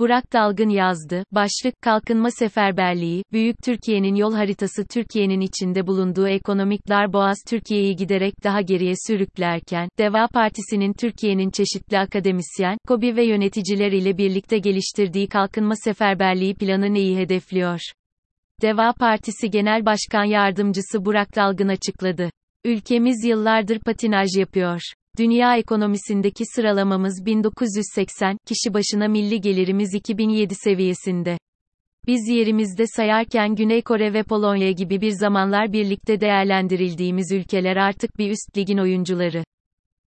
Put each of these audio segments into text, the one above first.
Burak Dalgın yazdı. Başlık, Kalkınma Seferberliği, Büyük Türkiye'nin yol haritası Türkiye'nin içinde bulunduğu ekonomik dar boğaz Türkiye'yi giderek daha geriye sürüklerken, Deva Partisi'nin Türkiye'nin çeşitli akademisyen, KOBİ ve yöneticiler ile birlikte geliştirdiği Kalkınma Seferberliği planı neyi hedefliyor? Deva Partisi Genel Başkan Yardımcısı Burak Dalgın açıkladı. Ülkemiz yıllardır patinaj yapıyor. Dünya ekonomisindeki sıralamamız 1980, kişi başına milli gelirimiz 2007 seviyesinde. Biz yerimizde sayarken Güney Kore ve Polonya gibi bir zamanlar birlikte değerlendirildiğimiz ülkeler artık bir üst ligin oyuncuları.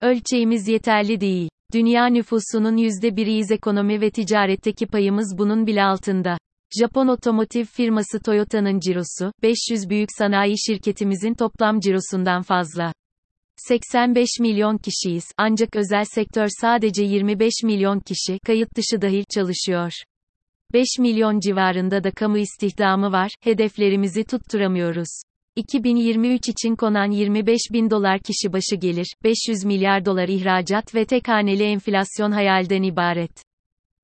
Ölçeğimiz yeterli değil. Dünya nüfusunun %1'iyiz ekonomi ve ticaretteki payımız bunun bile altında. Japon otomotiv firması Toyota'nın cirosu, 500 büyük sanayi şirketimizin toplam cirosundan fazla. 85 milyon kişiyiz, ancak özel sektör sadece 25 milyon kişi, kayıt dışı dahil çalışıyor. 5 milyon civarında da kamu istihdamı var, hedeflerimizi tutturamıyoruz. 2023 için konan 25 bin dolar kişi başı gelir, 500 milyar dolar ihracat ve tek haneli enflasyon hayalden ibaret.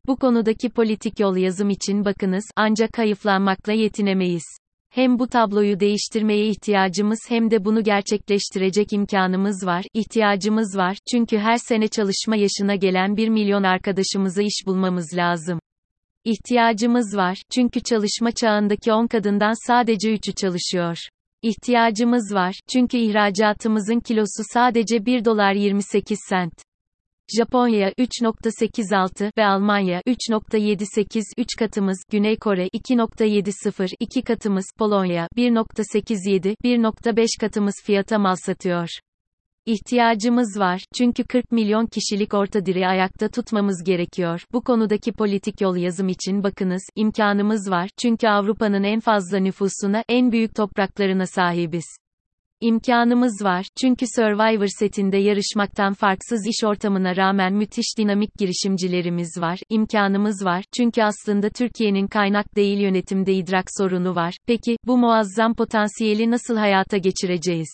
Bu konudaki politik yol yazım için bakınız, ancak hayıflanmakla yetinemeyiz. Hem bu tabloyu değiştirmeye ihtiyacımız hem de bunu gerçekleştirecek imkanımız var, ihtiyacımız var, çünkü her sene çalışma yaşına gelen 1 milyon arkadaşımıza iş bulmamız lazım. İhtiyacımız var, çünkü çalışma çağındaki 10 kadından sadece 3'ü çalışıyor. İhtiyacımız var, çünkü ihracatımızın kilosu sadece 1 dolar 28 sent. Japonya 3.86 ve Almanya 3.78 3 katımız, Güney Kore 2.70 2 katımız, Polonya 1.87 1.5 katımız fiyata mal satıyor. İhtiyacımız var, çünkü 40 milyon kişilik orta direği ayakta tutmamız gerekiyor. Bu konudaki politik yol yazım için bakınız, imkanımız var, çünkü Avrupa'nın en fazla nüfusuna, en büyük topraklarına sahibiz. İmkanımız var, çünkü Survivor setinde yarışmaktan farksız iş ortamına rağmen müthiş dinamik girişimcilerimiz var. İmkanımız var, çünkü aslında Türkiye'nin kaynak değil yönetimde idrak sorunu var. Peki, bu muazzam potansiyeli nasıl hayata geçireceğiz?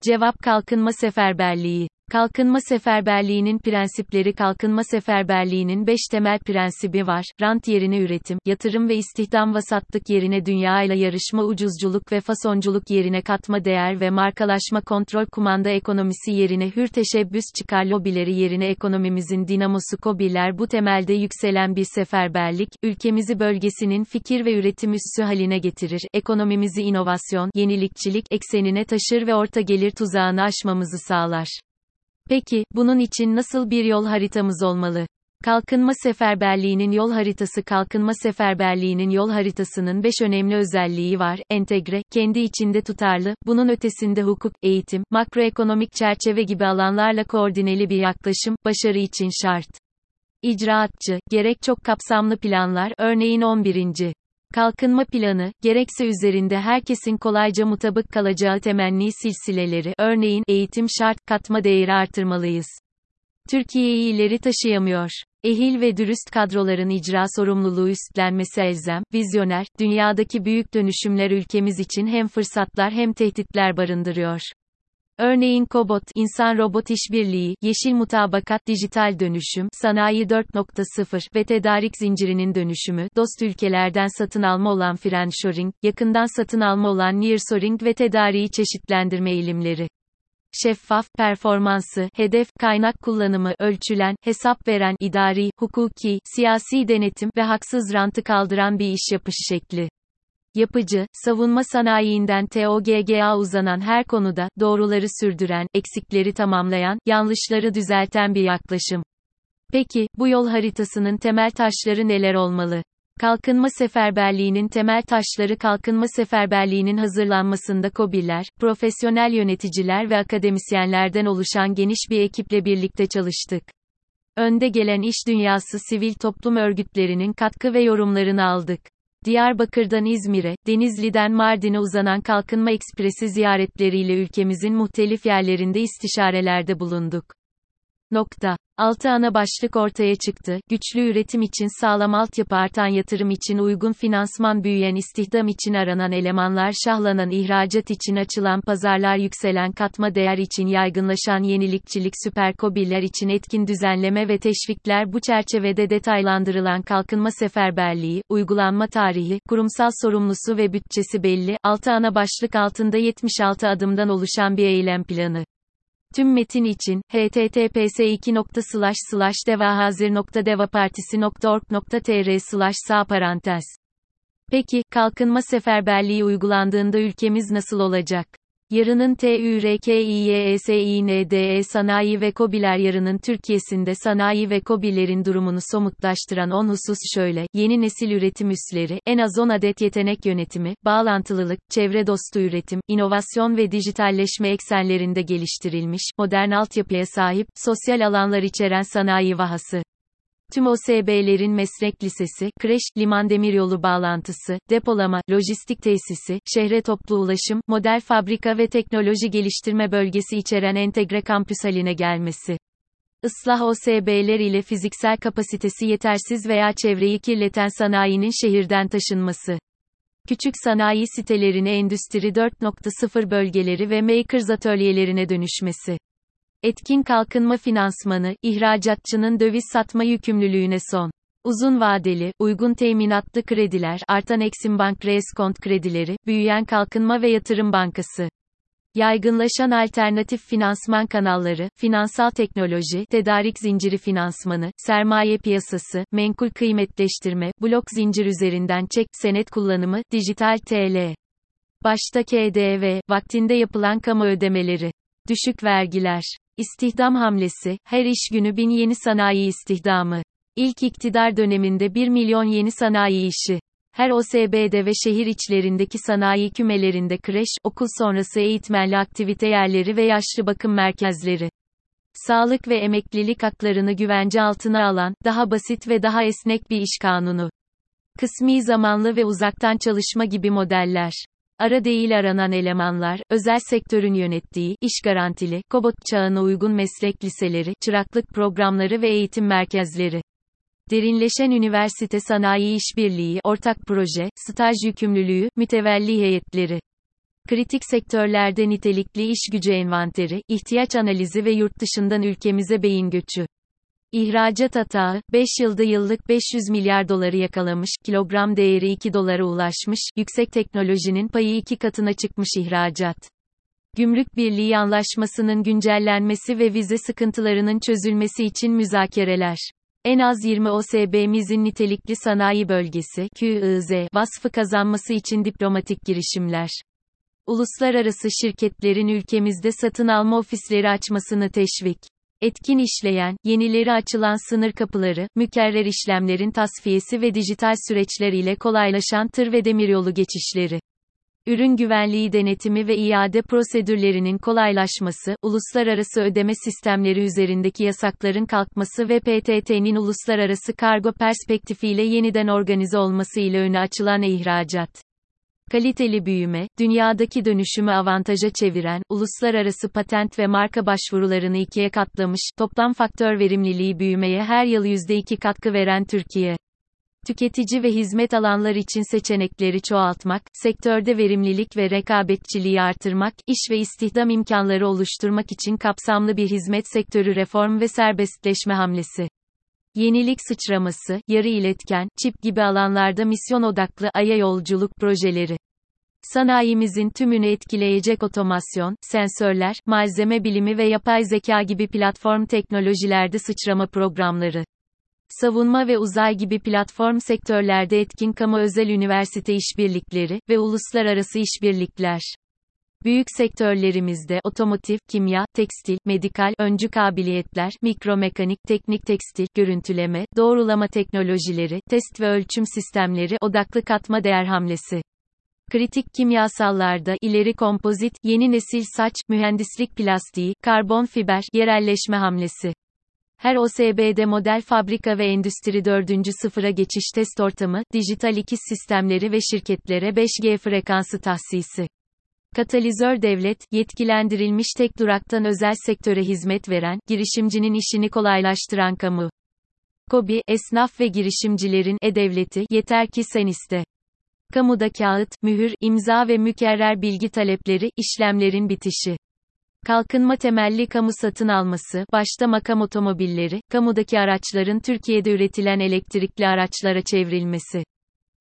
Cevap Kalkınma Seferberliği Kalkınma seferberliğinin prensipleri Kalkınma seferberliğinin 5 temel prensibi var. Rant yerine üretim, yatırım ve istihdam vasatlık yerine dünya ile yarışma ucuzculuk ve fasonculuk yerine katma değer ve markalaşma kontrol kumanda ekonomisi yerine hür teşebbüs çıkar lobileri yerine ekonomimizin dinamosu kobiler bu temelde yükselen bir seferberlik, ülkemizi bölgesinin fikir ve üretim üssü haline getirir, ekonomimizi inovasyon, yenilikçilik eksenine taşır ve orta gelir tuzağını aşmamızı sağlar. Peki, bunun için nasıl bir yol haritamız olmalı? Kalkınma Seferberliği'nin yol haritası Kalkınma Seferberliği'nin yol haritasının 5 önemli özelliği var. Entegre, kendi içinde tutarlı, bunun ötesinde hukuk, eğitim, makroekonomik çerçeve gibi alanlarla koordineli bir yaklaşım, başarı için şart. İcraatçı, gerek çok kapsamlı planlar, örneğin 11. Kalkınma planı, gerekse üzerinde herkesin kolayca mutabık kalacağı temenni silsileleri, örneğin, eğitim şart, katma değeri artırmalıyız. Türkiye'yi ileri taşıyamıyor. Ehil ve dürüst kadroların icra sorumluluğu üstlenmesi elzem, vizyoner, dünyadaki büyük dönüşümler ülkemiz için hem fırsatlar hem tehditler barındırıyor. Örneğin Kobot, insan-robot işbirliği, yeşil mutabakat, dijital dönüşüm, sanayi 4.0 ve tedarik zincirinin dönüşümü, dost ülkelerden satın alma olan friendshoring, yakından satın alma olan nearshoring ve tedariği çeşitlendirme eğilimleri. Şeffaf, performansı, hedef, kaynak kullanımı, ölçülen, hesap veren, idari, hukuki, siyasi denetim ve haksız rantı kaldıran bir iş yapış şekli yapıcı, savunma sanayiinden TOGGA uzanan her konuda, doğruları sürdüren, eksikleri tamamlayan, yanlışları düzelten bir yaklaşım. Peki, bu yol haritasının temel taşları neler olmalı? Kalkınma Seferberliği'nin temel taşları Kalkınma Seferberliği'nin hazırlanmasında KOBİ'ler, profesyonel yöneticiler ve akademisyenlerden oluşan geniş bir ekiple birlikte çalıştık. Önde gelen iş dünyası sivil toplum örgütlerinin katkı ve yorumlarını aldık. Diyarbakır'dan İzmir'e, Denizli'den Mardin'e uzanan Kalkınma Ekspresi ziyaretleriyle ülkemizin muhtelif yerlerinde istişarelerde bulunduk. Nokta. 6 ana başlık ortaya çıktı. Güçlü üretim için sağlam altyapı artan yatırım için uygun finansman büyüyen istihdam için aranan elemanlar şahlanan ihracat için açılan pazarlar yükselen katma değer için yaygınlaşan yenilikçilik süper kobiller için etkin düzenleme ve teşvikler bu çerçevede detaylandırılan kalkınma seferberliği, uygulanma tarihi, kurumsal sorumlusu ve bütçesi belli, 6 ana başlık altında 76 adımdan oluşan bir eylem planı. Tüm metin için https 2 devahazir.devapartisi.org.tr sağ parantez. Peki, kalkınma seferberliği uygulandığında ülkemiz nasıl olacak? Yarının TÜRKİYESİNDE sanayi ve kobiler yarının Türkiye'sinde sanayi ve kobilerin durumunu somutlaştıran 10 husus şöyle, yeni nesil üretim üsleri, en az 10 adet yetenek yönetimi, bağlantılılık, çevre dostu üretim, inovasyon ve dijitalleşme eksenlerinde geliştirilmiş, modern altyapıya sahip, sosyal alanlar içeren sanayi vahası. Tüm OSB'lerin meslek lisesi, kreş, liman demiryolu bağlantısı, depolama, lojistik tesisi, şehre toplu ulaşım, model fabrika ve teknoloji geliştirme bölgesi içeren entegre kampüs haline gelmesi. Islah OSB'ler ile fiziksel kapasitesi yetersiz veya çevreyi kirleten sanayinin şehirden taşınması. Küçük sanayi sitelerine Endüstri 4.0 bölgeleri ve Makers atölyelerine dönüşmesi. Etkin kalkınma finansmanı, ihracatçının döviz satma yükümlülüğüne son. Uzun vadeli, uygun teminatlı krediler, artan Exim Bank reskont kredileri, büyüyen kalkınma ve yatırım bankası. Yaygınlaşan alternatif finansman kanalları, finansal teknoloji, tedarik zinciri finansmanı, sermaye piyasası, menkul kıymetleştirme, blok zincir üzerinden çek, senet kullanımı, dijital TL. Başta KDV, vaktinde yapılan kamu ödemeleri. Düşük vergiler. İstihdam hamlesi, her iş günü bin yeni sanayi istihdamı. İlk iktidar döneminde 1 milyon yeni sanayi işi. Her OSB'de ve şehir içlerindeki sanayi kümelerinde kreş, okul sonrası eğitmenli aktivite yerleri ve yaşlı bakım merkezleri. Sağlık ve emeklilik haklarını güvence altına alan, daha basit ve daha esnek bir iş kanunu. Kısmi zamanlı ve uzaktan çalışma gibi modeller. Ara değil aranan elemanlar, özel sektörün yönettiği, iş garantili, kobot çağına uygun meslek liseleri, çıraklık programları ve eğitim merkezleri. Derinleşen üniversite sanayi işbirliği, ortak proje, staj yükümlülüğü, mütevelli heyetleri. Kritik sektörlerde nitelikli iş gücü envanteri, ihtiyaç analizi ve yurt dışından ülkemize beyin göçü. İhracat atağı, 5 yılda yıllık 500 milyar doları yakalamış, kilogram değeri 2 dolara ulaşmış, yüksek teknolojinin payı 2 katına çıkmış ihracat. Gümrük Birliği Anlaşması'nın güncellenmesi ve vize sıkıntılarının çözülmesi için müzakereler. En az 20 OSB'mizin nitelikli sanayi bölgesi, QIZ, vasfı kazanması için diplomatik girişimler. Uluslararası şirketlerin ülkemizde satın alma ofisleri açmasını teşvik etkin işleyen, yenileri açılan sınır kapıları, mükerrer işlemlerin tasfiyesi ve dijital süreçler ile kolaylaşan tır ve demiryolu geçişleri. Ürün güvenliği denetimi ve iade prosedürlerinin kolaylaşması, uluslararası ödeme sistemleri üzerindeki yasakların kalkması ve PTT'nin uluslararası kargo perspektifiyle yeniden organize olması ile öne açılan ihracat. Kaliteli büyüme, dünyadaki dönüşümü avantaja çeviren, uluslararası patent ve marka başvurularını ikiye katlamış, toplam faktör verimliliği büyümeye her yıl %2 katkı veren Türkiye. Tüketici ve hizmet alanlar için seçenekleri çoğaltmak, sektörde verimlilik ve rekabetçiliği artırmak, iş ve istihdam imkanları oluşturmak için kapsamlı bir hizmet sektörü reform ve serbestleşme hamlesi. Yenilik sıçraması, yarı iletken, çip gibi alanlarda misyon odaklı aya yolculuk projeleri. Sanayimizin tümünü etkileyecek otomasyon, sensörler, malzeme bilimi ve yapay zeka gibi platform teknolojilerde sıçrama programları. Savunma ve uzay gibi platform sektörlerde etkin kamu özel üniversite işbirlikleri ve uluslararası işbirlikler. Büyük sektörlerimizde otomotiv, kimya, tekstil, medikal, öncü kabiliyetler, mikromekanik, teknik tekstil, görüntüleme, doğrulama teknolojileri, test ve ölçüm sistemleri odaklı katma değer hamlesi. Kritik kimyasallarda ileri kompozit, yeni nesil saç, mühendislik plastiği, karbon fiber, yerelleşme hamlesi. Her OSB'de model fabrika ve endüstri 4. sıfıra geçiş test ortamı, dijital ikiz sistemleri ve şirketlere 5G frekansı tahsisi. Katalizör devlet, yetkilendirilmiş tek duraktan özel sektöre hizmet veren, girişimcinin işini kolaylaştıran kamu. KOBİ, esnaf ve girişimcilerin e-devleti, yeter ki sen iste. Kamuda kağıt, mühür, imza ve mükerrer bilgi talepleri, işlemlerin bitişi. Kalkınma temelli kamu satın alması, başta makam otomobilleri, kamudaki araçların Türkiye'de üretilen elektrikli araçlara çevrilmesi.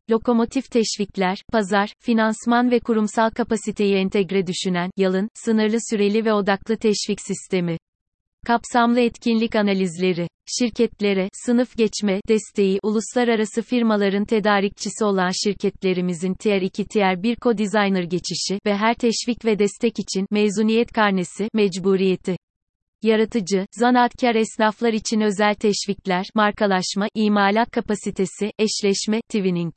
Lokomotif teşvikler, pazar, finansman ve kurumsal kapasiteyi entegre düşünen, yalın, sınırlı süreli ve odaklı teşvik sistemi. Kapsamlı etkinlik analizleri, şirketlere, sınıf geçme, desteği, uluslararası firmaların tedarikçisi olan şirketlerimizin Tier 2 Tier 1 Co-Designer geçişi ve her teşvik ve destek için mezuniyet karnesi, mecburiyeti. Yaratıcı, zanaatkar esnaflar için özel teşvikler, markalaşma, imalat kapasitesi, eşleşme, twinning.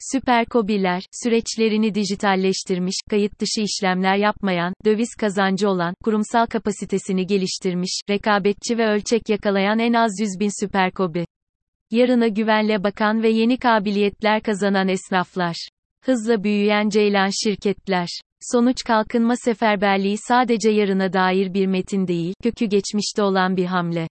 Süper Kobiler, süreçlerini dijitalleştirmiş, kayıt dışı işlemler yapmayan, döviz kazancı olan, kurumsal kapasitesini geliştirmiş, rekabetçi ve ölçek yakalayan en az 100 bin Süper Kobi. Yarına güvenle bakan ve yeni kabiliyetler kazanan esnaflar. Hızla büyüyen ceylan şirketler. Sonuç kalkınma seferberliği sadece yarına dair bir metin değil, kökü geçmişte olan bir hamle.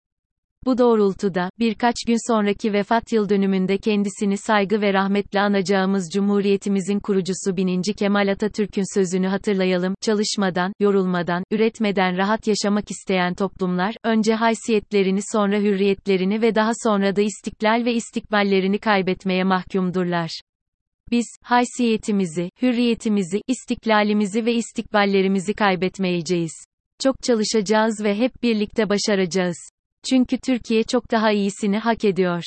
Bu doğrultuda, birkaç gün sonraki vefat yıl dönümünde kendisini saygı ve rahmetle anacağımız Cumhuriyetimizin kurucusu 10. Kemal Atatürk'ün sözünü hatırlayalım, çalışmadan, yorulmadan, üretmeden rahat yaşamak isteyen toplumlar, önce haysiyetlerini sonra hürriyetlerini ve daha sonra da istiklal ve istikballerini kaybetmeye mahkumdurlar. Biz, haysiyetimizi, hürriyetimizi, istiklalimizi ve istikballerimizi kaybetmeyeceğiz. Çok çalışacağız ve hep birlikte başaracağız. Çünkü Türkiye çok daha iyisini hak ediyor.